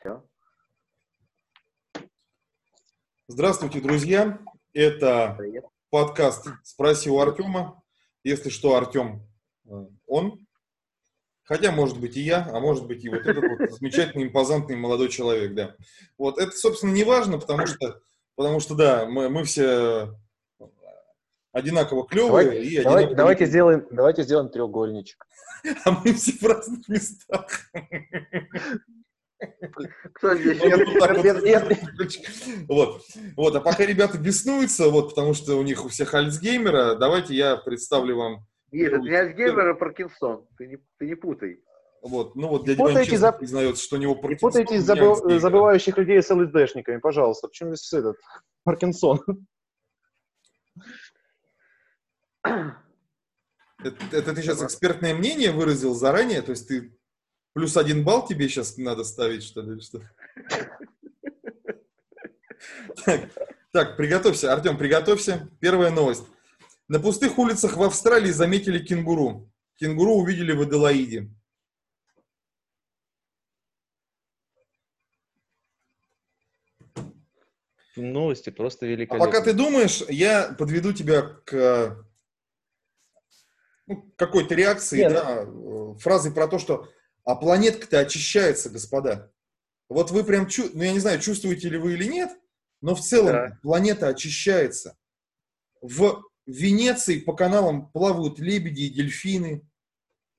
Все. Здравствуйте, друзья. Это Привет. подкаст «Спроси у Артема». Если что, Артем, э, он. Хотя, может быть, и я, а может быть, и вот этот вот замечательный, импозантный молодой человек, да. Вот, это, собственно, не важно, потому что, потому что да, мы, мы все одинаково клевые Давай- и одинаково давайте, лютые. сделаем, давайте сделаем треугольничек. А мы все в разных местах. Кто здесь? Вот, вот так вот. Нет, нет. Вот. Вот. А пока ребята беснуются, вот, потому что у них у всех Альцгеймера, давайте я представлю вам Нет, это не Альцгеймер, а Паркинсон. Ты не, ты не путай. Вот, ну вот дядя путайте Ваня за- признается, что у него Не Паркинсон, путайтесь у с меня забы- Альцгеймер. забывающих людей с ЛСДшниками, пожалуйста. Почему здесь этот Паркинсон? Это, это ты сейчас экспертное мнение выразил заранее? То есть ты плюс один балл тебе сейчас надо ставить, что ли, или что? Так, так, приготовься, Артем, приготовься. Первая новость. На пустых улицах в Австралии заметили кенгуру. Кенгуру увидели в Аделаиде. Новости просто А великолепные. пока ты думаешь, я подведу тебя к ну, какой-то реакции, Нет. да, э, фразой про то, что а планетка-то очищается, господа. Вот вы прям, чу- ну я не знаю, чувствуете ли вы или нет, но в целом Да. планета очищается. В Венеции по каналам плавают лебеди и дельфины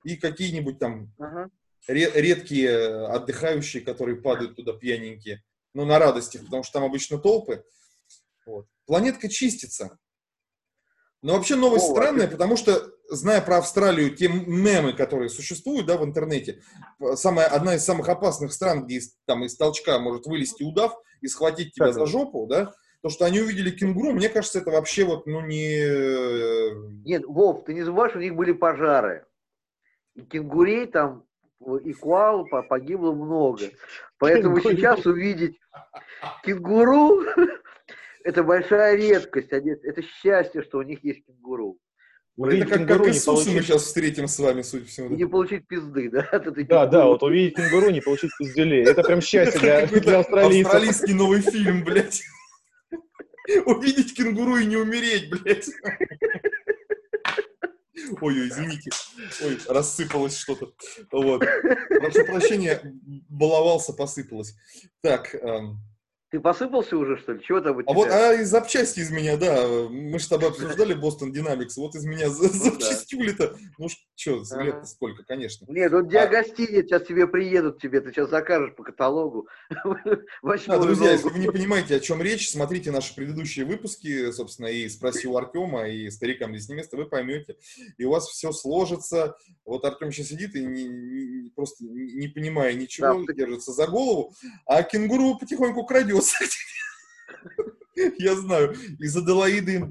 и какие-нибудь там Ага. ре- редкие отдыхающие, которые падают туда пьяненькие, ну, на радостях, потому что там обычно толпы. Вот. Планетка чистится. Но вообще новость О, странная, потому что, зная про Австралию, те мемы, которые существуют да, в интернете, самая, одна из самых опасных стран, где из, там, из толчка может вылезти удав и схватить тебя Так. за жопу, да, то, что они увидели кенгуру, мне кажется, это вообще вот, ну, не... э, Нет, Вов, ты не забываешь, у них были пожары. И кенгурей там, и коал по- погибло много. Поэтому Кенгурей. сейчас увидеть кенгуру это большая редкость. Это счастье, что у них есть кенгуру. Увидеть это как, кенгуру как не Иисуса мы получить- сейчас встретим с вами, судя по всему. И не получить пизды, да? от этой Да, да, вот увидеть кенгуру, не получить пизделей. Это прям счастье для, для австралийцев. Австралийский новый фильм, блядь. Увидеть кенгуру и не умереть, блядь. Ой, ой, извините. Ой, рассыпалось что-то. Вот. Прошу прощения, баловался, посыпалось. Так, эм, Ты посыпался уже, что ли? Чего там у а вот тебя? а из запчасти из меня, да, мы же с тобой обсуждали Бостон Динамикс, вот из меня Ну да. запчастюли-то, ну что, Ага. лет сколько, конечно. Нет, вот где а- гостиниц, сейчас тебе приедут тебе, ты сейчас закажешь по каталогу. Да, друзья, если вы не понимаете, о чем речь, смотрите наши предыдущие выпуски, собственно, и «Спроси у Артема», и «Старикам здесь не место», вы поймете, и у вас все сложится. Вот Артем сейчас сидит и не- не- просто не понимая ничего, Да, ты- держится за голову, а кенгуру потихоньку крадется. Я знаю, из Аделаиды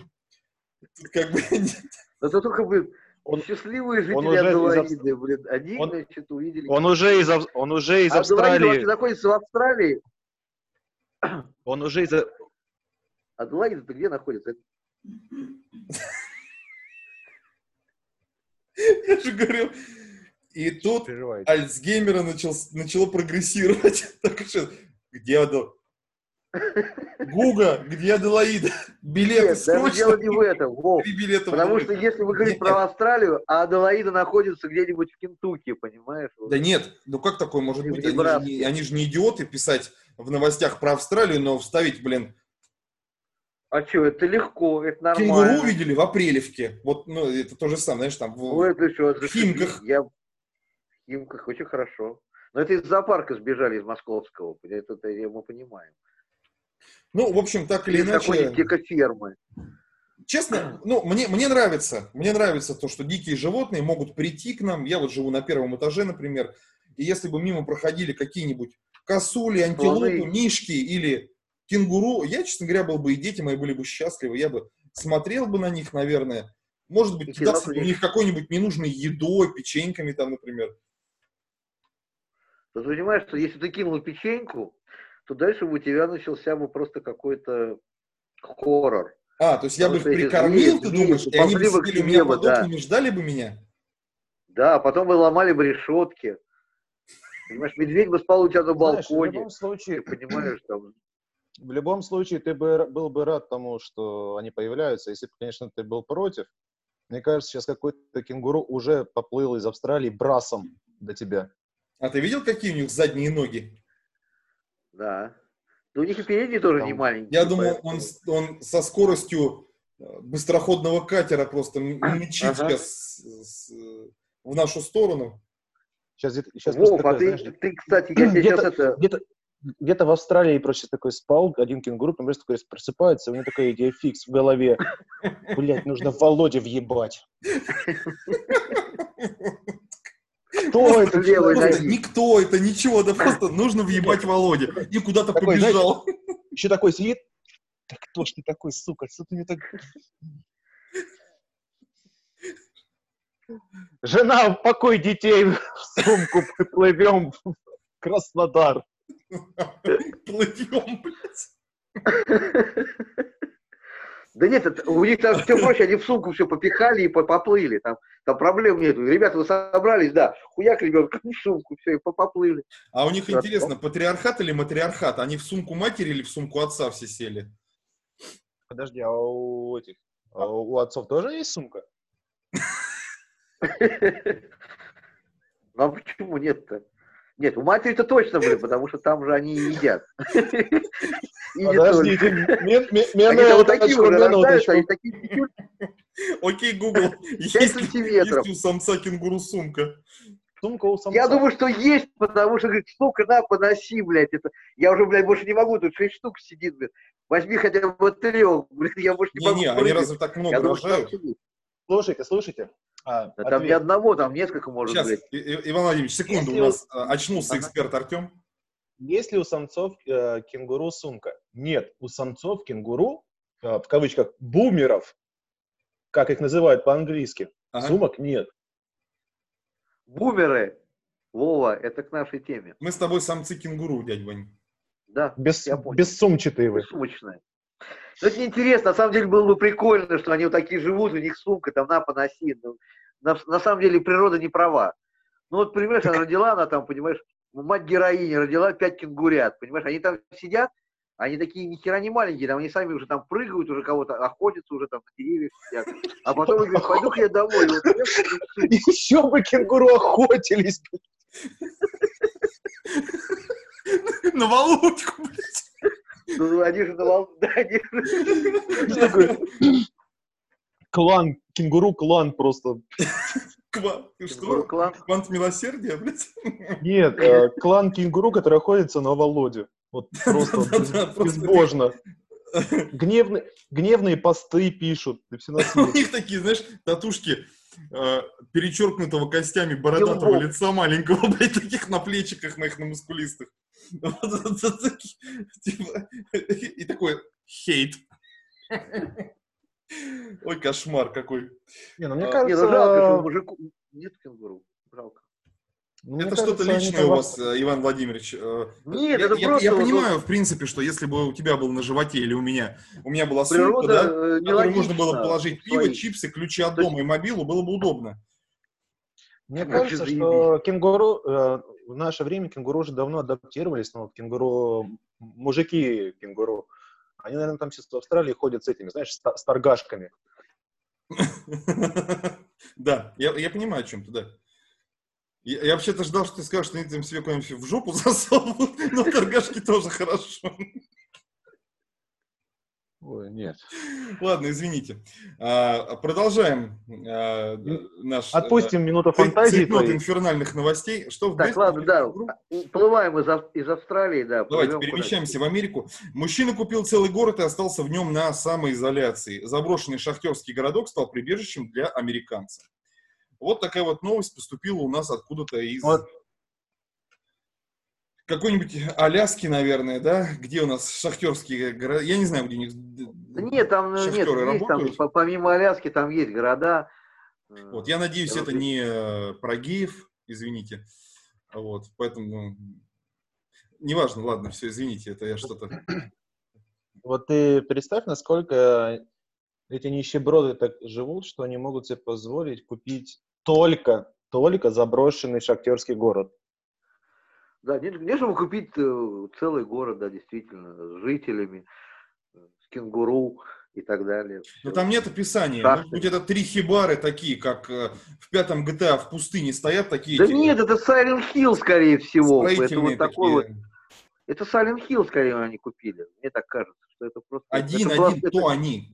тут как бы... Это только, блин, Он- счастливые жители он уже из Аделаиды, блин, они, он- значит, увидели. Он уже из, он уже из Аделаида вообще Австралии. находится в Австралии. Он уже из... Аделаида-то где находится? Я же говорю. И тут. Альцгеймера начал, начало прогрессировать. Так что, где Адел... Гуга, где Аделаида? Билеты Нет, даже срочно. дело не в этом, Вов. Потому что если вы говорите Нет. про Австралию, а Аделаида находится где-нибудь в Кентукки, понимаешь? Да нет, ну как такое может быть? Они же, не, они же не идиоты писать в новостях про Австралию, но вставить, блин, А что, это легко, это нормально. кенгуру увидели в Апрелевке. Вот, ну, это то же самое, знаешь, там, в- Ну, это что, в Химках. Я... В Химках очень хорошо. Но это из зоопарка сбежали из московского, это, это мы понимаем. Ну, в общем, так или Или иначе, какой-нибудь дикофермы. честно, ну, мне, мне нравится, мне нравится то, что дикие животные могут прийти к нам. Я вот живу на первом этаже, например, и если бы мимо проходили какие-нибудь косули, антилопы, мишки или кенгуру, я, честно говоря, был бы, и дети мои были бы счастливы, я бы смотрел бы на них, наверное, может быть, кидался бы в бы. них какой-нибудь ненужной едой, печеньками там, например. Ты понимаешь, что если ты кинул печеньку, то дальше бы у тебя начался бы просто какой-то хоррор. А, то есть я бы их Потому что эти прикормил, звери- ты думаешь, и они бы бы сидели у меня бы, под да. окнами, ждали бы меня? Да, а потом бы ломали бы решетки. Понимаешь, медведь бы спал у тебя на Знаешь, в балконе. любом случае, Ты понимаешь, там, в любом случае, ты бы был бы рад тому, что они появляются, если бы, конечно, ты был против. Мне кажется, сейчас какой-то кенгуру уже поплыл из Австралии брасом до тебя. А ты видел, какие у них задние ноги? да. Но у них и передние тоже Там- не маленькие. Я думаю, он, он со скоростью э, быстроходного катера просто мчит Ага. с- э, в нашу сторону. Сейчас сейчас Вов, а ты, ты, кстати, я сейчас это... где-то, где-то в Австралии просто такой спал, один кенгуру, просто такой просыпается, у него такая идея фикс в голове. Блять, нужно Володе въебать. Кто это? Просто ноги. никто это, ничего, да просто нужно въебать Володя. И куда-то побежал. Еще такой сидит. Да кто ж ты такой, сука? Что ты мне так... Жена, упакуй детей в сумку, плывем в Краснодар. Плывем, блядь. Да нет, это- у них там все проще, они в сумку все попихали и по- поплыли. Там, там проблем нет. Ребята, вы собрались, да, хуяк ребенка в сумку, все, и по- поплыли. А у них Да. интересно, патриархат или матриархат? Они в сумку матери или в сумку отца все сели? Подожди, а у этих... а у отцов тоже есть сумка? Ну а почему нет-то? Нет, у матери-то точно, блин, потому что там же они и едят. Не Подождите, только. мен- мен- Они там мене вот такие уже рождаются, они такие Окей, Google, есть ли, сантиметров. есть ли у самца кенгуру сумка? Сумка у самца. Я думаю, что есть, потому что, говорит, штука, на, поноси, блядь, это. Я уже, блядь, больше не могу, тут шесть штук сидит, блядь. Возьми хотя бы трех, блядь, я больше не могу Не-не, они прыгать. разве так много рожают? Слушайте, слушайте. А, Да там ответ. не одного, там несколько, может, Сейчас, И- Иван Владимирович, секунду, Если у у- нас а, очнулся Ага. эксперт Артем. Есть ли у самцов э, кенгуру сумка? Нет, у самцов кенгуру, э, в кавычках, бумеров, как их называют по-английски, Ага. сумок нет. Бумеры. Вова, это к нашей теме. Мы с тобой самцы кенгуру, дядь Вань. Да, Без, Я понял. бессумчатые вы. сумочная. Ну, это неинтересно, на самом деле было бы прикольно, что они вот такие живут, у них сумка, там, на, поноси. Ну, на, на самом деле природа не права. Ну вот, понимаешь, она родила, она там, понимаешь, мать героини родила пять кенгурят, понимаешь, они там сидят, они такие ни хера не маленькие, там они сами уже там прыгают, уже кого-то охотятся, уже там на деревьях сидят. А потом говорят, пойду-ка я домой. Вот. Еще бы кенгуру охотились. На Володьку, блядь. Ну, они же на вол- да, они же- Такой Клан, кенгуру клан просто. Ква- Кенгуру Что? клан. Квант милосердия, блядь? Нет, э, клан кенгуру, который охотится на Володю. Вот просто безбожно. Гневные, гневные посты пишут. У них такие, знаешь, татушки э, перечеркнутого костями бородатого лица маленького, блядь, таких на плечиках моих, на мускулистых. Типа, И такой хейт. Ой, кошмар какой. Не, ну мне А, Не, кажется, ну жалко, что мужику... Нет кенгуру. Жалко. ну, мне Это что-то личное у вас, э, Иван Владимирович. Э, Нет, я, это я- просто... я понимаю, в принципе, что если бы у тебя был на животе или у меня, у меня была сумка, да, э, в которую можно было положить пиво, своих. чипсы, ключи от дома и мобилу, было бы удобно. Мне Вообще кажется, заебись. что кенгуру, э, в наше время кенгуру уже давно адаптировались, но вот кенгуру, мужики кенгуру, они, наверное, там сейчас в Австралии ходят с этими, знаешь, с торгашками. Да, я, понимаю, о чем ты, да. Я вообще-то ждал, что ты скажешь, что они там себе куда-нибудь в жопу засовывают, но торгашки тоже хорошо. Ой, нет. Ладно, извините. А, продолжаем а, наш... Отпустим минуту э, фантазии твоей. инфернальных новостей. Что в Так, ладно, да. Уплываем из, из Австралии, да. Давайте перемещаемся в Америку. Мужчина купил целый город и остался в нем на самоизоляции. Заброшенный шахтерский городок стал прибежищем для американцев. Вот такая вот новость поступила у нас откуда-то из Вот. Какой-нибудь Аляски, наверное, да? Где у нас шахтерские города? Я не знаю, где у них... Да нет, там нет, Шахтеры есть там, работают? по- помимо Аляски, там есть города. э, Вот, я надеюсь, это не э, про геев, извините. Вот, поэтому... Неважно, ладно, все, извините, это я что-то... Вот ты представь, насколько эти нищеброды так живут, что они могут себе позволить купить только, только заброшенный шахтерский город. Да, не чтобы купить э, целый город, да, действительно, с жителями, с кенгуру и так далее. Но там нет описания. Шахты. Может быть, это три хибары такие, как э, в пятом GTA в пустыне стоят такие. Да эти, нет, это Silent Hill, скорее всего. Это вот такой вот, это Silent Hill, скорее, они купили. Мне так кажется, что это просто... Один, это один, это- кто они?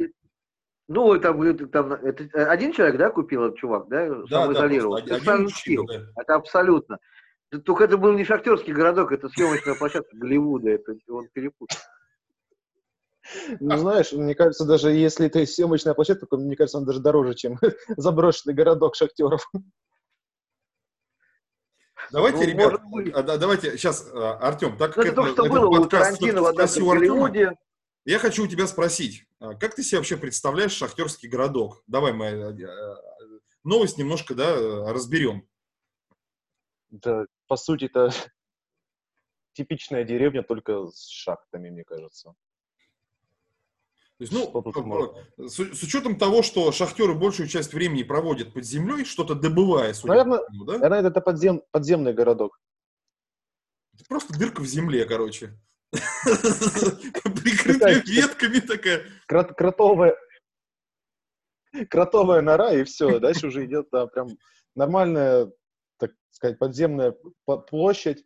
Ну, это, это, там, это один человек, да, купил этот чувак, да, Да, да, просто Это один мужчина, Hill. да. Это абсолютно. Да Только это был не шахтерский городок, это съемочная площадка Голливуда, это он перепутал. Ну, знаешь, мне кажется, даже если это съемочная площадка, то, мне кажется, он даже дороже, чем заброшенный городок шахтеров. Давайте, Ну, ребят, быть. а, да, давайте сейчас, Артем, так Ну, как это то, это- что этот было подкаст Тарантино в всё-таки одном спроси у Артема, я хочу у тебя спросить, а как ты себе вообще представляешь шахтерский городок? Давай мы э, э, новость немножко, да, разберем. Да, по сути, это типичная деревня, только с шахтами, мне кажется. То есть, ну, как с, с учетом того, что шахтеры большую часть времени проводят под землей, что-то добывая, судя Наверное, по всему, да? Наверное, это подзем, подземный городок. Это просто дырка в земле, короче. Прикрытая ветками такая. Крот- кротовая, кротовая нора, и все. Дальше уже идет да, прям нормальная, так сказать, подземная площадь,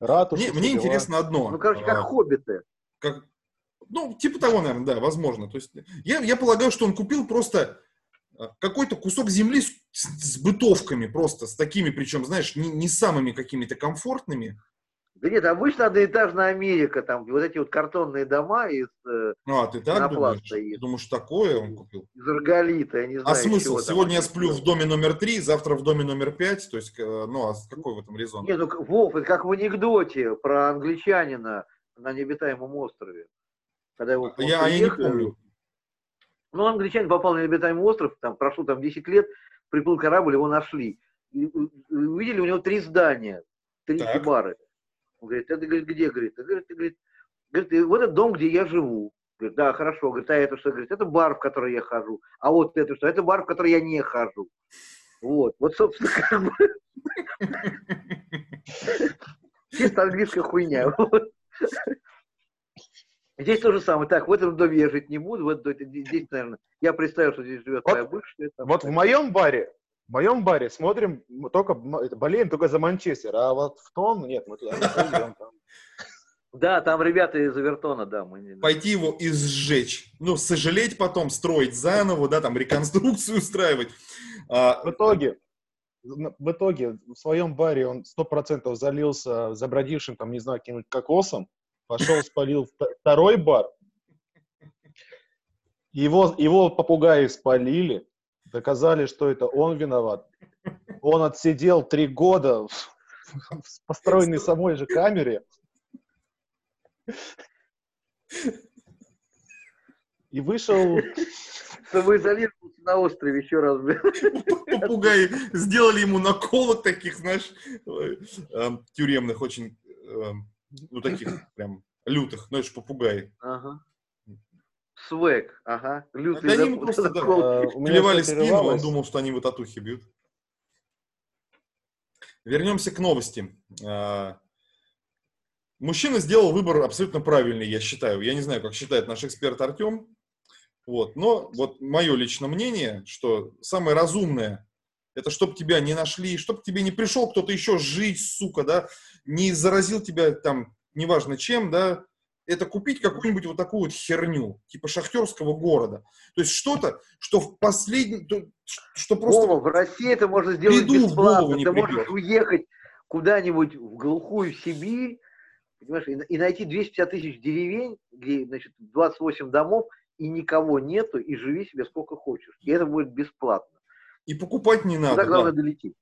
ратуша. Мне, мне интересно одно. Ну, короче, как А, хоббиты. как- ну, типа того, наверное, да, возможно. То есть я, я полагаю, что он купил просто а, какой-то кусок земли с, с бытовками просто, с такими, причем, знаешь, не, не самыми какими-то комфортными. Да нет, обычно одноэтажная Америка, там вот эти вот картонные дома из, э, Ну, а ты так думаешь? Ты думаешь, такое он купил? из арголита, я не знаю. А смысл? там Сегодня я сплю в доме номер три, завтра в доме номер пять. То есть, э, ну, а какой в этом резон? Нет, ну, Вов, это как в анекдоте про англичанина на необитаемом острове. Когда его А Я, а я не помню. Ну, англичанин попал на необитаемый остров, там прошло там 10 лет, приплыл корабль, его нашли. И, увидели у него три здания, три Так. Он говорит, это говорит, где? Говорит, это, говорит, говорит, говорит, «И вот этот дом, где я живу. Говорит, да, хорошо. Говорит, а это что? Говорит, это бар, в который я хожу. А вот это что? Это бар, в который я не хожу. Вот, вот, собственно, как бы чисто английская хуйня. Вот. Здесь то же самое. Так, в этом доме я жить не буду. В этом здесь, наверное, я представил, что здесь живет Вот- твоя бывшая. там. Вот в моем баре, в моем баре смотрим только, это, болеем только за Манчестер, а вот в том, нет, мы туда не пойдем. там. Да, там ребята из Авертона, да. Мы не- Пойти его и сжечь. Ну, сожалеть потом, строить заново, да, там, реконструкцию устраивать. А, В итоге, в итоге в своем баре он сто процентов залился забродившим, там, не знаю, каким-нибудь кокосом, пошел, спалил вт- второй бар, его, его попугаи спалили, доказали, что это он виноват. Он отсидел три года в, в построенной самой же камере. И вышел Самоизолировался на острове еще раз. блин. попугаи сделали ему наколок таких, знаешь, э, эм, тюремных, очень, эм, ну, таких прям лютых, знаешь, попугаи. Ага. Свек, ага. Лютый Да они ему просто, да, Клевали всё спину, он думал, что они его татухи бьют. Вернемся к новости. А, Мужчина сделал выбор абсолютно правильный, я считаю. Я не знаю, как считает наш эксперт Артем. Вот. Но вот мое личное мнение, что самое разумное, это чтобы тебя не нашли, чтобы к тебе не пришел кто-то еще жить, сука, да, не заразил тебя там, неважно чем, да, это купить какую-нибудь вот такую вот херню, типа шахтерского города. То есть что-то, что в последний, то- что просто... Вова, в России это можно сделать бесплатно. Ты можешь придет. уехать куда-нибудь в глухую Сибирь, понимаешь, и, и найти 250 тысяч деревень, где, значит, 28 домов, и никого нету, и живи себе сколько хочешь. И это будет бесплатно. И покупать не надо. Туда главное да. долететь.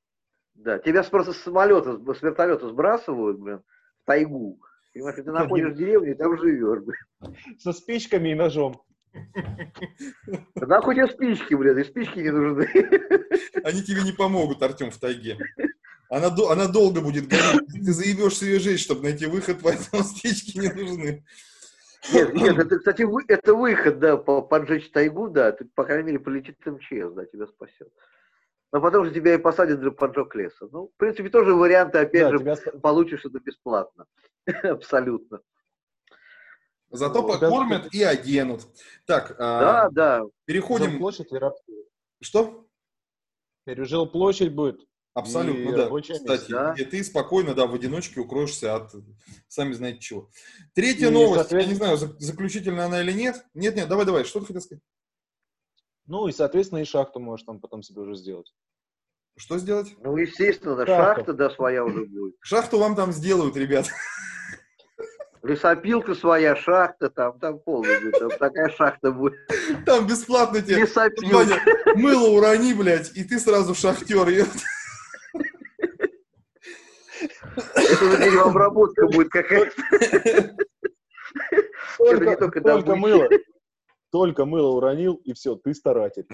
Да, тебя просто с самолета, с вертолета сбрасывают, блин, в тайгу. Понимаешь, и ты находишь деревню, и там живешь, со спичками и ножом. Да нахуй тебе спички, блин, и спички не нужны. Они тебе не помогут, Артем, в тайге. Она, она долго будет гореть. Ты заебешь себе жизнь, чтобы найти выход, поэтому стечки не нужны. Нет, нет, это, кстати, вы- это выход, да, по- поджечь тайгу, да, ты, по крайней мере, полетит МЧС, да, тебя спасет. Но потом же тебя и посадят за поджог леса. Ну, в принципе, тоже варианты, опять Да, же, тебя получишь это бесплатно. Абсолютно. Зато Ну, покормят и оденут. Так, Да, а, да. переходим... Жилплощадь и. Что? Теперь жилплощадь будет. Абсолютно, И да. Кстати, да. где ты спокойно, да, в одиночке укроешься от сами знаете чего. Третья И, новость, я соответственно- не знаю, зак- заключительная она или нет. Нет, нет, давай, давай, что ты хотел сказать? Ну и, соответственно, и шахту можешь там потом себе уже сделать. Что сделать? Ну, естественно, Шахта. шахта, да, своя уже будет. Шахту вам там сделают, ребят. Лесопилка своя, шахта, там, там полная будет. Там такая шахта будет. Там бесплатно тебе, Лесопилка. Ваня, мыло урони, блядь, и ты сразу шахтер. ёпта. Это уже деревообработка будет какая-то. Только только добыча. мыло. Только мыло уронил, и все, ты старатель.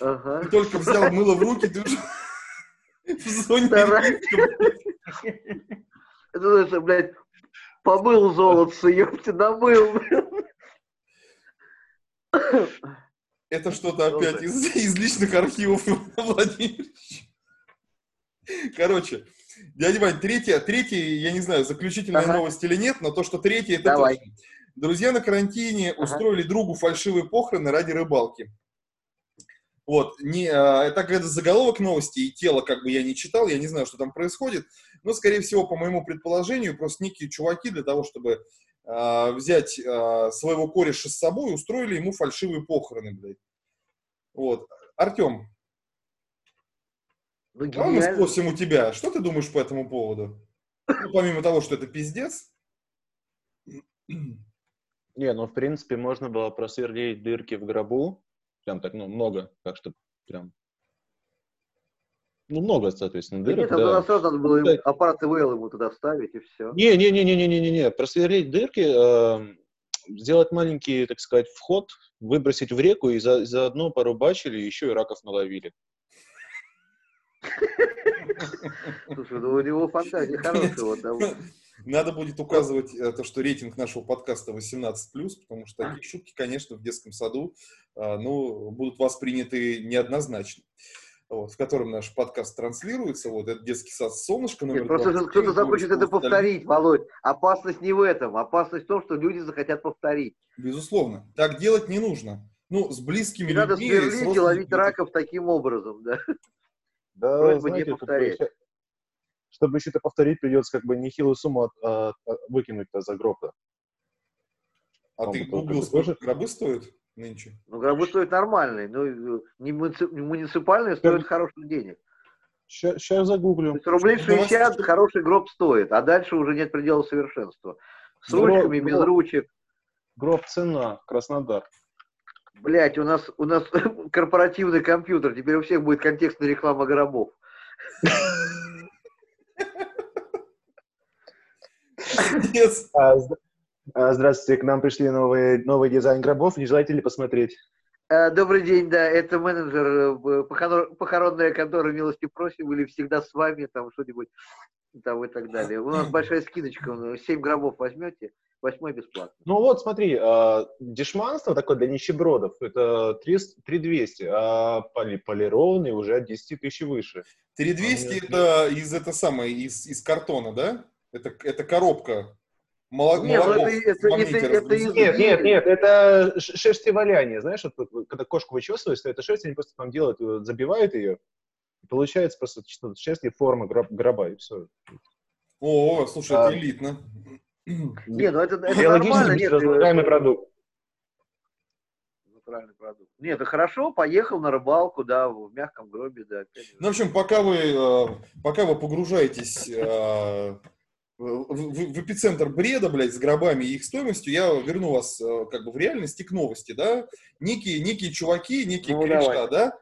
Ага. Ты только взял мыло в руки, ты уже в зоне. Это, знаешь, блядь, помыл золотце, ёпте, намыл. Это что-то опять из, из личных архивов Владимирович. Короче, дядя Вань, третья, третья, я не знаю, заключительная Ага. новость или нет, но то, что третья, это Давай. точно. Друзья на карантине Ага. устроили другу фальшивые похороны ради рыбалки. Вот, не, а, это как это заголовок новости, и тело как бы я не читал, я не знаю, что там происходит, но, скорее всего, по моему предположению, просто некие чуваки для того, чтобы а, взять а, своего кореша с собой, устроили ему фальшивые похороны, блядь. Вот. Артем, Ну, давай мы спросим у тебя, что ты думаешь по этому поводу? Ну, помимо того, что это пиздец. Не, ну, в принципе, можно было просверлить дырки в гробу. Прям так, ну, много, так что прям... Ну, много, соответственно, дырок, нет, да. сразу надо было им аппарат ИВЛ ему туда вставить, и все. Не-не-не-не-не-не-не, просверлить дырки, эм, сделать маленький, так сказать, вход, выбросить в реку и за, заодно порубачили, еще и раков наловили. Слушай, ну у него фантазия хорошая. Надо будет указывать э, то, что рейтинг нашего подкаста 18+, потому что такие шутки, конечно, в детском саду, а, ну, будут восприняты неоднозначно. Вот, в котором наш подкаст транслируется, вот, это детский сад «Солнышко» номер Нет, просто же 27, кто-то захочет это повторить, Володь. Опасность не в этом. Опасность в том, что люди захотят повторить. Безусловно. Так делать не нужно. Ну, с близкими Не надо людьми... с сверлить и ловить раков таким образом, да. Да, Просьба не знаете, бы повторять. еще- чтобы еще это повторить, придется как бы нехилую сумму от- а, а, выкинуть-то за гроб-то. А Он ты сколько тоже- гробы стоят нынче? Ну, гробы стоят нормальные, но э, не муници- не муниципальные стоят хороших денег. Сейчас То загуглю. есть рублей Что, у вас 60 что- хороший гроб стоит, а дальше уже нет предела совершенства. С Гроб- ручками, без гроб. ручек. Гроб цена, Краснодар. Блять, у нас, у нас корпоративный компьютер, теперь у всех будет контекстная реклама гробов. Yes. А, а, здравствуйте, к нам пришли новые, новый дизайн гробов. Не желаете ли посмотреть? Э, Добрый день, да, это менеджер э, похоронная контора «Милости просим» или «Всегда с вами», там что-нибудь там и так далее. У нас большая скидочка, ну, 7 гробов возьмете, восьмой бесплатно. Ну вот, смотри, а, дешманство такое для нищебродов, это 300 3200, а поли- полированный уже от 10 тысяч выше. 3200 Нет, это из это самое, из, из картона, да? Это, это коробка. Моло- Нет, ну молоков это- это- это- это Нет, нет, нет, это шерстеваляние, знаешь, вот, когда кошку вычесывают, то это шерсть, они просто там делают, э, забивают ее, и получается просто что-то шерсть и форма гроб- гроба, и все. О, слушай, А. это элитно. Не, ну это, это нормально, нет. бесразлагаемый э, продукт. Натуральный продукт. Нет, это хорошо, поехал на рыбалку, да, в мягком гробе, да. опять. Ну, в общем, пока вы, э, пока вы погружаетесь э, в, в- в эпицентр бреда, блядь, с гробами и их стоимостью, я верну вас э, как бы в реальность и к новости, да? Некие, некие чуваки, некие Ну, кореша, да?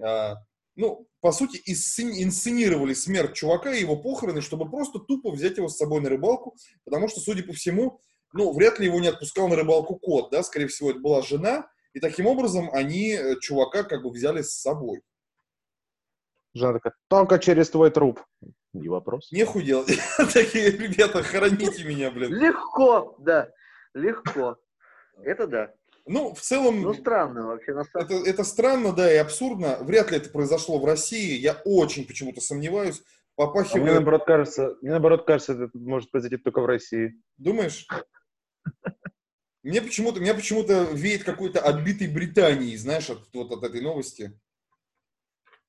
А, ну, по сути, инсценировали смерть чувака и его похороны, чтобы просто тупо взять его с собой на рыбалку, потому что, судя по всему, ну, вряд ли его не отпускал на рыбалку кот, да, скорее всего, это была жена, и таким образом они э, чувака как бы взяли с собой. Жена такая, только через твой труп. Не вопрос. Нехуй делать. Такие ребята, хороните меня, блин. Легко, да, легко. Это да. Ну, в целом, Ну, странно вообще. На самом... это, это странно, да, и абсурдно. Вряд ли это произошло в России. Я очень почему-то сомневаюсь. А мне Попахивает... наоборот кажется, мне наоборот кажется, это может произойти только в России. Думаешь? Мне почему-то, меня почему-то веет какой-то отбитой Британией, знаешь, от, вот от этой новости.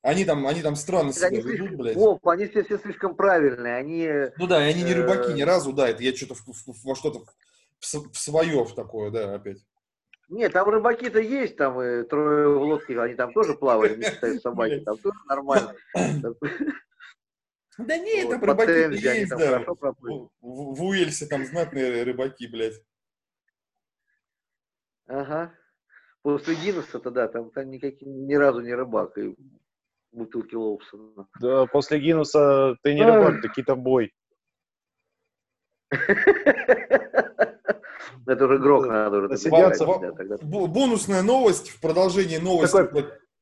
Они там, они там странно себя Они ведут, слишком- блядь. Вов, они все, все слишком правильные. Они... Ну да, и они не рыбаки э, ни разу, да, это я что-то во что-то в, в свое в такое, да, опять. Нет, там рыбаки-то есть, там и трое в лодке, они там тоже плавали, не считая собаки, там тоже нормально. Да нет, Вот, там рыбаки есть, да. В, Уэльсе там знатные рыбаки, блядь. Ага. После Гиннесса-то, да, там, там никаких, ни разу не рыбак, и бутылки Лоусона. Да, после Гиннуса ты не рыбак, ты китобой. Это уже грох надо уже. Бо- Бонусная новость в продолжении новости.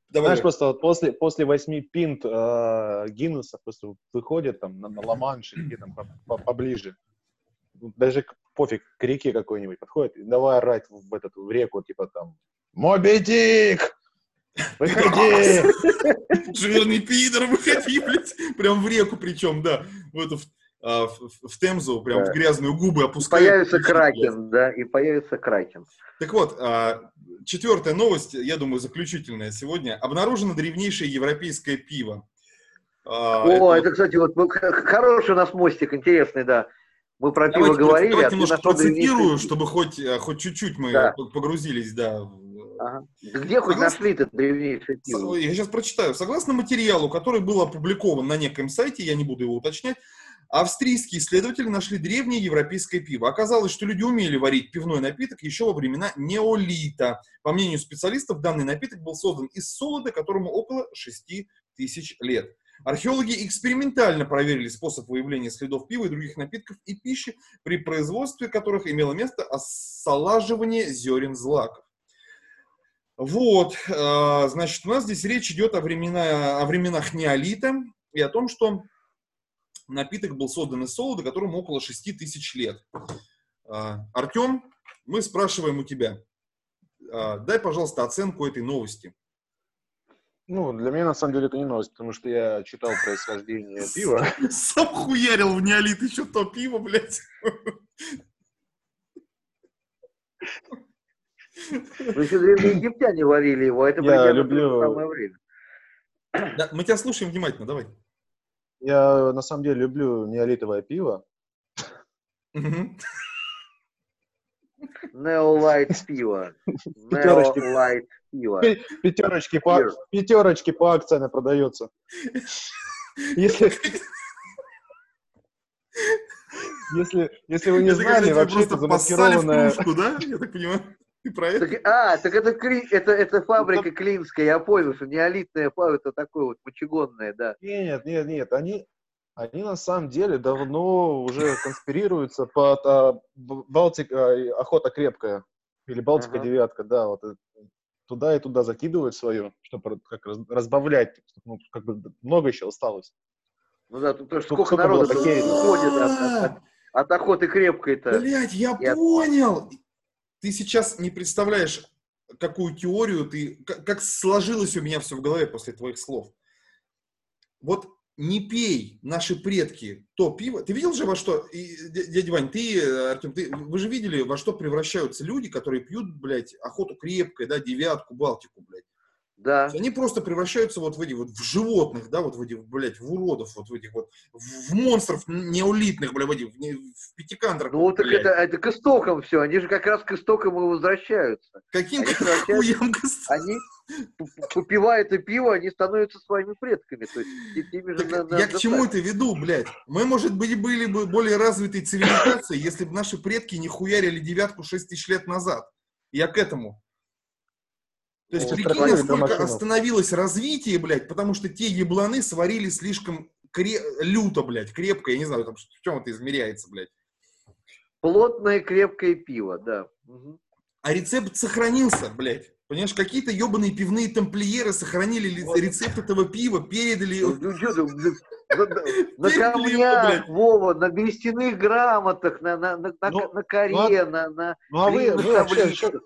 Давай. Знаешь, просто вот после, после восьми пинт э, Гиннесса просто выходит там на, на Ла-Манш или где там по- по- поближе. Ну, Даже к- пофиг, к реке какой-нибудь подходит, и давай орать в, этот, в реку, типа там «Моби Дик! Выходи!» Жирный пидор, выходи, блядь. Прям в реку причем, да. В эту, в, а, в- в Темзу, прям Да. в грязную губы И опускают. появится. Кракен, да, и появится Кракен. Так вот, а, четвертая новость, я думаю, заключительная сегодня. Обнаружено древнейшее европейское пиво. А, О, это, кстати, вот ну, хороший у нас мостик, интересный, да. Мы про пиво Давайте, говорили, давайте а немножко процитирую, чтобы хоть, хоть чуть-чуть мы Да. погрузились, да. в- Ага. Где хоть Согласен? нашли это древнейшее Со- пиво? Я сейчас прочитаю. Согласно материалу, который был опубликован на некоем сайте, я не буду его уточнять, австрийские исследователи нашли древнее европейское пиво. Оказалось, что люди умели варить пивной напиток еще во времена неолита. По мнению специалистов, данный напиток был создан из солода, которому около 6 тысяч лет. Археологи экспериментально проверили способ выявления следов пива и других напитков и пищи, при производстве которых имело место осолаживание зерен злаков. Вот, э, значит, у нас здесь речь идет о, времена, о временах неолита и о том, что напиток был создан из солода, которому около 6 тысяч лет. Э, Артем, мы спрашиваем у тебя, э, дай, пожалуйста, оценку этой новости. Ну, для меня, на самом деле, это не новость, потому что я читал происхождение пива. Сам хуярил в неолит еще то пиво, блядь. Ну, еще древние египтяне варили его, а это Я примерно люблю- самое время. Да, мы тебя слушаем внимательно, давай. Я, на самом деле, люблю неолитовое пиво. Неолайт пиво. Пятерочки. Неолайт пиво. Пи- Пятерочки по, пятерочки по акции продается. Если, если, если вы не знали, вообще это кружку, да? Я так понимаю, ты про это? Так, а, так это, кли- это, это фабрика Клинская, я понял, что неолитная фабрика, это такое вот мочегонное, да. Нет, нет, нет, они, они на самом деле давно уже конспирируются под а, Б- Балтика, э, охота крепкая, или Балтика Ага. девятка, да, вот туда и туда закидывают свое, чтобы как раз- разбавлять, ну, как бы много еще осталось. Ну да, тут тоже Сколько- народу уходит от, от- от- от охоты крепкой-то. Блять, я Я- понял. Ты сейчас не представляешь, какую теорию ты, как, сложилось у меня все в голове после твоих слов. Вот не пей, наши предки, то пиво. Ты видел же, во что, и, дя- дядя Вань, ты, Артем, ты, вы же видели, во что превращаются люди, которые пьют, блядь, охоту крепкой, да, девятку, балтику, блядь. Да. Они просто превращаются вот в эти вот в животных, да, вот в этих, блядь, в уродов, вот в этих вот, в, монстров неолитных, блядь, в, этих, в, пятикантрах. Ну так блядь. это, это к истокам все, они же как раз к истокам и возвращаются. Каким Они хуям гос- Они, п- п- попивая это пиво, они становятся своими предками. То есть и теми же Так на- на- я к чему это веду, блядь? Мы, может быть, были бы более развитой цивилизацией, если бы наши предки не хуярили девятку 6 тысяч лет назад. Я к этому. То есть, Ну, прикинь, насколько остановилось развитие, блядь, потому что те ебланы сварили слишком кре- люто, блядь, крепко, я не знаю, там, в чем это измеряется, блядь. Плотное крепкое пиво, да. Мгм. А рецепт сохранился, блядь. Понимаешь, какие-то ебаные пивные тамплиеры сохранили ли- Вот. рецепт этого пива, передали Ну, ну, блин, на- его, камнях. Вова, на берестяных грамотах, на, на, на, на, Ну, на коре, на, на Ну а вы вообще, табличках.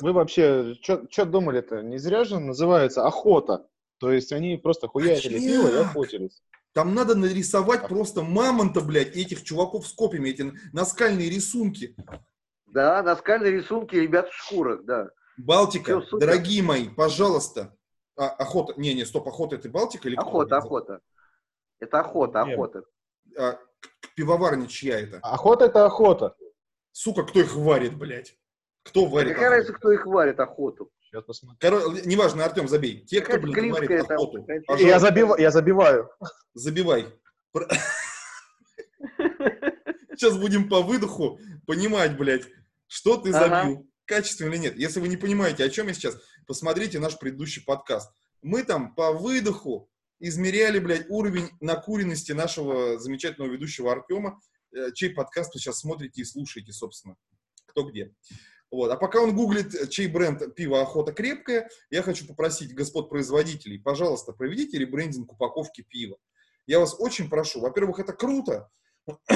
Вы вообще, что думали-то? Не зря же называется охота. То есть они просто хуярили пиво и охотились. Там надо нарисовать просто мамонта, блядь, и этих чуваков с копьями, эти наскальные рисунки. Да, наскальные рисунки ребят в шкурах, да. Балтика, супер. дорогие мои, пожалуйста. А, охота, не, не, стоп, охота это Балтика или? Охота, охота. Это охота, Не. охота. А, пивоварня чья это? Охота это охота. Сука, кто их варит, блядь? Кто варит Какая разница, кто их варит, охоту? Сейчас посмотрим. Короче, неважно, Артем, забей. Те, кто, блядь, варит там, охоту, пожалуйста, Я, забив... я забиваю. забивай. Сейчас будем по выдоху понимать, блядь, что ты Ага. забил, качественно или нет. Если вы не понимаете, о чем я сейчас, посмотрите наш предыдущий подкаст. Мы там по выдоху измеряли, блядь, уровень накуренности нашего замечательного ведущего Артема, э, чей подкаст вы сейчас смотрите и слушаете, собственно, кто где. Вот. А пока он гуглит, э, чей бренд пива «Охота крепкая», я хочу попросить господ производителей, пожалуйста, проведите ребрендинг упаковки пива. Я вас очень прошу. Во-первых, это круто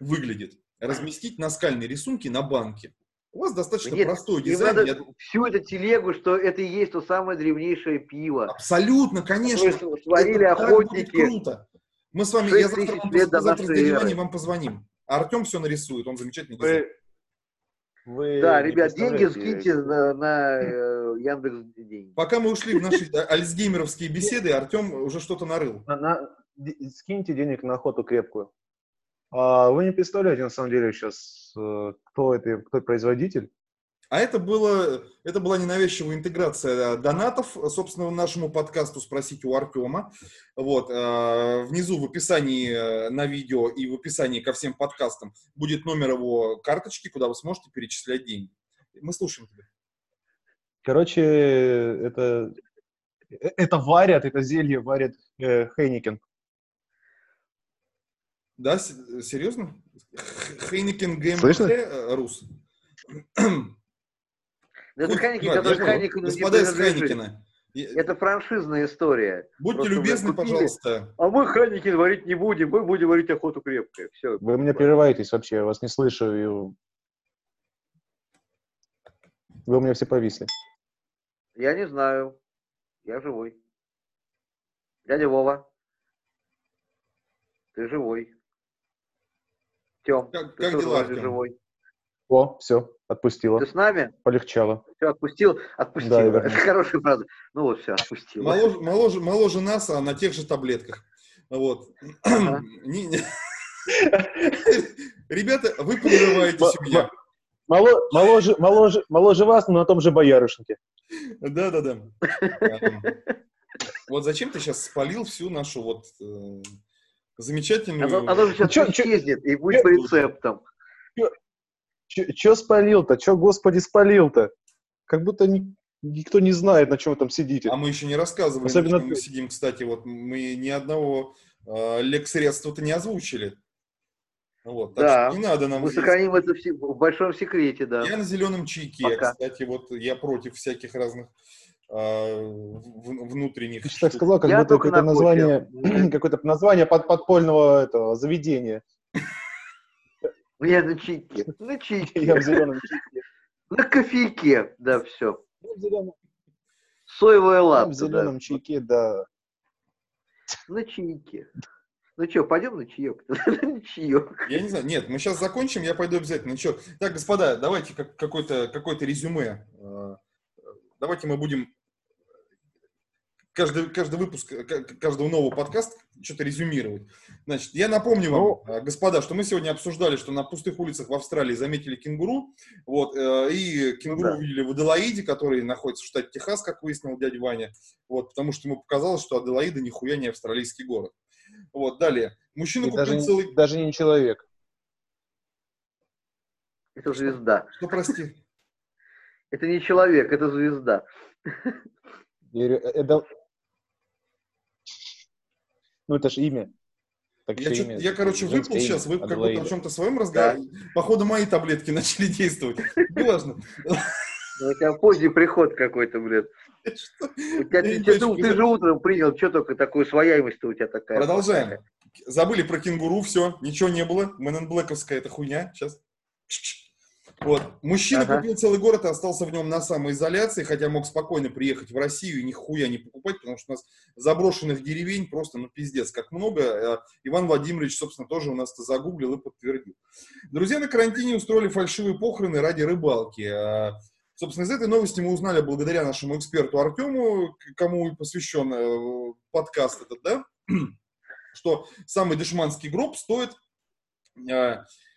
выглядит. Разместить наскальные рисунки на банке. У вас достаточно Нет, простой дизайн. надо я- всю эту телегу, что это и есть то самое древнейшее пиво. Абсолютно, конечно. Которое сварили Это так будет охотники. круто. Мы с вами, я завтра, вам, завтра с. Ваней вам позвоним. А Артем все нарисует, он замечательный дизайнер. Вы, Да, ребят, деньги скиньте на, на э, Яндекс деньги. Пока мы ушли в наши э, альцгеймеровские беседы, Артем уже что-то нарыл. на- на- скиньте денег на охоту крепкую. А вы не представляете, на самом деле, сейчас, кто это, кто производитель. А это, было, это была ненавязчивая интеграция э, донатов, собственно, нашему подкасту «Спросите у Артема». Вот, э, внизу в описании э, на видео и в описании ко всем подкастам будет номер его карточки, куда вы сможете перечислять деньги. Мы слушаем тебя. Короче, это, это варят, это зелье варит э, Хейникен. Да, с- серьезно? Хейникен ГМХ Слышно? Рус. Это Хуй Хайнекен, знает, который я понял. Хайнекен не Господа из я- Это франшизная история. будьте просто любезны, купили. пожалуйста. А мы Хайнекен варить не будем, мы будем варить охоту крепкую. Все. Вы мне прерываетесь вообще, я вас не слышу. и- Вы у меня все повисли. Я не знаю. Я живой. Дядя Вова. Ты живой. Тем, Как- ты как тоже дела, живой. О, все, отпустила, Ты с нами? полегчало. Все, отпустил? Да, Отпустил. я Это хорошая фраза. Ну вот, все, отпустил. Моложе, моложе, моложе нас, а на тех же таблетках. Вот. Ага. Не- не- Ребята, вы прерываете. Моло- моложе, моложе, моложе вас, но на том же боярышнике. Да-да-да. Вот зачем ты сейчас спалил всю нашу вот э, замечательную... Оно же сейчас исчезнет и будет по рецептам. Че, спалил-то? Че, господи, спалил-то? Как будто ни- никто не знает, на чем вы там сидите. А мы еще не рассказывали, Особенно на чем мы сидим, кстати. Вот мы ни одного э, лексредства-то не озвучили. Вот, так Да. что не надо нам Мы здесь- сохраним это в, в большом секрете, да. Я на зеленом чайке, Пока. кстати, вот я против всяких разных а, внутренних Ты так сказал, как Я будто на название, какое-то название под, подпольного этого заведения. Я на чайке. На чайке. Я в зеленом чайке. На кофейке. Да, все. Я в зеленом, Соевая я в лапта, да. зеленом чайке, да. На чайке. Ну что, пойдем на чаек? На чаек. Я не знаю, нет, мы сейчас закончим, я пойду обязательно. Ну чё, Так, господа, давайте как, какой-то какой резюме. А, Давайте мы будем каждый, каждый выпуск, э, каждого нового подкаста что-то резюмировать. Значит, я напомню вам, Ну. а, господа, что мы сегодня обсуждали, что на пустых улицах в Австралии заметили кенгуру, вот, э, и кенгуру Ну да. увидели в Аделаиде, который находится в штате Техас, как выяснил дядя Ваня, вот, потому что ему показалось, что Аделаида нихуя не австралийский город. Вот, далее. Мужчина И купил даже, целый... даже не человек. Это звезда. Что, прости? Это не человек, это звезда. Э, это- Ну, это же имя. Так Я, имя, я, короче, выпал имя, сейчас, вы как будто о чем-то своем разговаривали. Походу, мои таблетки начали действовать. Неважно. Ну, У тебя поздний приход какой-то, блядь. У тебя, ты, точно ты- ты же утром принял, что только такую свояемость-то у тебя такая. Продолжаем. Забыли про кенгуру, все, ничего не было. Мэн Блэковская это хуйня. Сейчас. Вот. Мужчина Ага. купил целый город и остался в нем на самоизоляции, хотя мог спокойно приехать в Россию и нихуя не покупать, потому что у нас заброшенных деревень просто, ну, пиздец, как много. Э, Иван Владимирович, собственно, тоже у нас это загуглил и подтвердил. Друзья на карантине устроили фальшивые похороны ради рыбалки. Э, Собственно, из этой новости мы узнали благодаря нашему эксперту Артему, кому и посвящен э, подкаст этот, да, что самый дешманский гроб стоит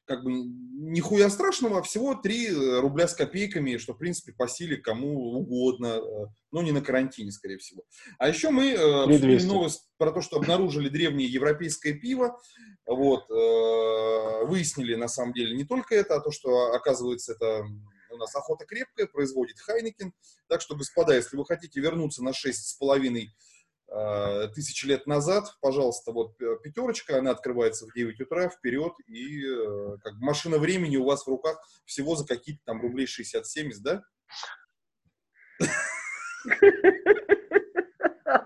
как бы нихуя страшного, а всего 3 рубля с копейками, что, в принципе, по силе кому угодно, э, но не на карантине, скорее всего. А еще мы э, обсудили 3200. новость про то, что обнаружили древнее европейское пиво, вот, э, выяснили, на самом деле, не только это, а то, что, оказывается, это у нас охота крепкая, производит Хайнекен. Так что, господа, если вы хотите вернуться на 6,5 э, тысяч лет назад, пожалуйста, вот э, пятерочка, она открывается в 9 утра, вперед, и э, как машина времени у вас в руках всего за какие-то там рублей 60-70, да?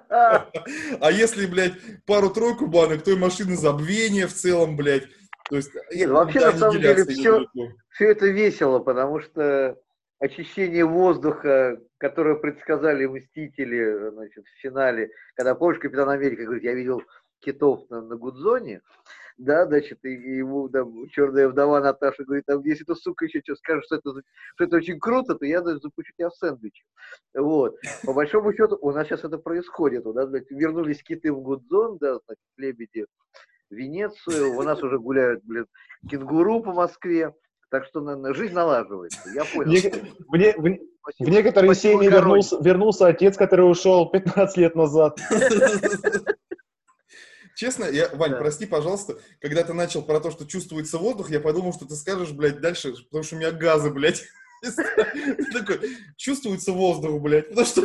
А если, блядь, пару-тройку банок, то и машины забвения в целом, блядь. То есть, Нет, вообще, на самом деле, недалеко. Все это весело, потому что очищение воздуха, которое предсказали Мстители значит, в финале, когда, помнишь, Капитан Америка говорит, я видел китов на, на Гудзоне, да, значит, и, и ему там, черная вдова Наташа говорит, там, если эта сука еще что скажет, что это, что это очень круто, то я даже запущу тебя в сэндвич. Вот. По большому счету, у нас сейчас это происходит. У нас, блядь, вернулись киты в Гудзон, да, значит, лебеди в Венецию, у нас уже гуляют, блин, кенгуру по Москве. Так что наверное, жизнь налаживается. Я понял. В, Спасибо. некоторые Спасибо, семьи Король. вернулся, вернулся отец, который ушел 15 лет назад. Честно, я, Вань, Да. прости, пожалуйста, когда ты начал про то, что чувствуется воздух, я подумал, что ты скажешь, блядь, дальше, потому что у меня газы, блядь. Ты такой, чувствуется воздух, блядь, потому что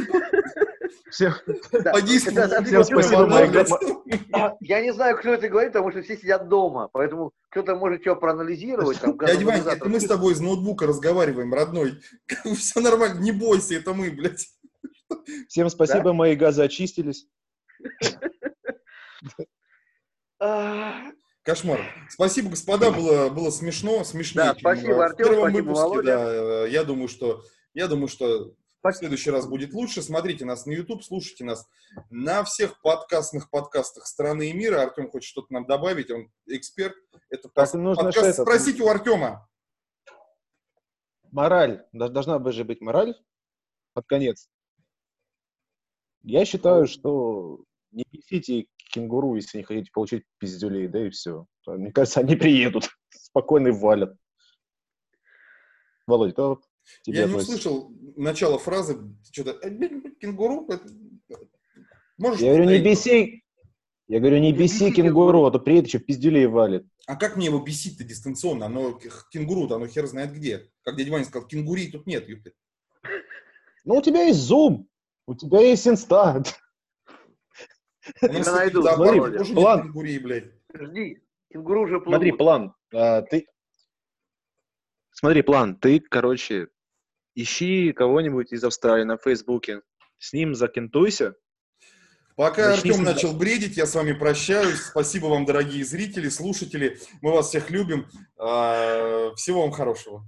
Всем, Да, Всем спасибо, Я не знаю, кто это говорит, потому что все сидят дома. Поэтому кто-то может что проанализировать. Там, Дядя Вань, это мы с тобой из ноутбука разговариваем, родной. Все нормально, не бойся, это мы, блядь. Всем спасибо, мои газы очистились. Кошмар. Спасибо, господа, было, было смешно, смешнее. Да, спасибо, в Артем, первом спасибо, выпуске, Володя. да, я думаю, что, я думаю, что в следующий раз будет лучше. Смотрите нас на YouTube, слушайте нас на всех подкастных подкастах страны и мира. Артем хочет что-то нам добавить, он эксперт. Это Так, нужно подкаст. же это- Спросите у Артема. Мораль. Должна быть же быть мораль под конец. Я считаю, что не бесите кенгуру, если не хотите получить пиздюлей, да и все. Мне кажется, они приедут, спокойно и валят. Володя, то тебе Я не относится. услышал начало фразы. Что-то «Э, кенгуру. это- Можешь Я говорю, не беси. Я говорю, не беси кенгуру, а то приедет еще пиздюлей валит. А как мне его бесить-то дистанционно? Оно, кенгуру-то, оно хер знает где. Как дядя Ваня сказал, кенгурей тут нет. ёпта. Ну, у тебя есть Zoom, у тебя есть инста. У нас Тебя найдут, в зоопарке смотри, план. нет кенгурей, блядь. Жди. Кенгуру уже плывут. Смотри, план. А, ты... Смотри, план. Ты, короче, ищи кого-нибудь из Австралии на Фейсбуке. С ним закентуйся. Пока Начни Артем начал бредить, я с вами прощаюсь. Спасибо вам, дорогие зрители, слушатели. Мы вас всех любим. А, Всего вам хорошего.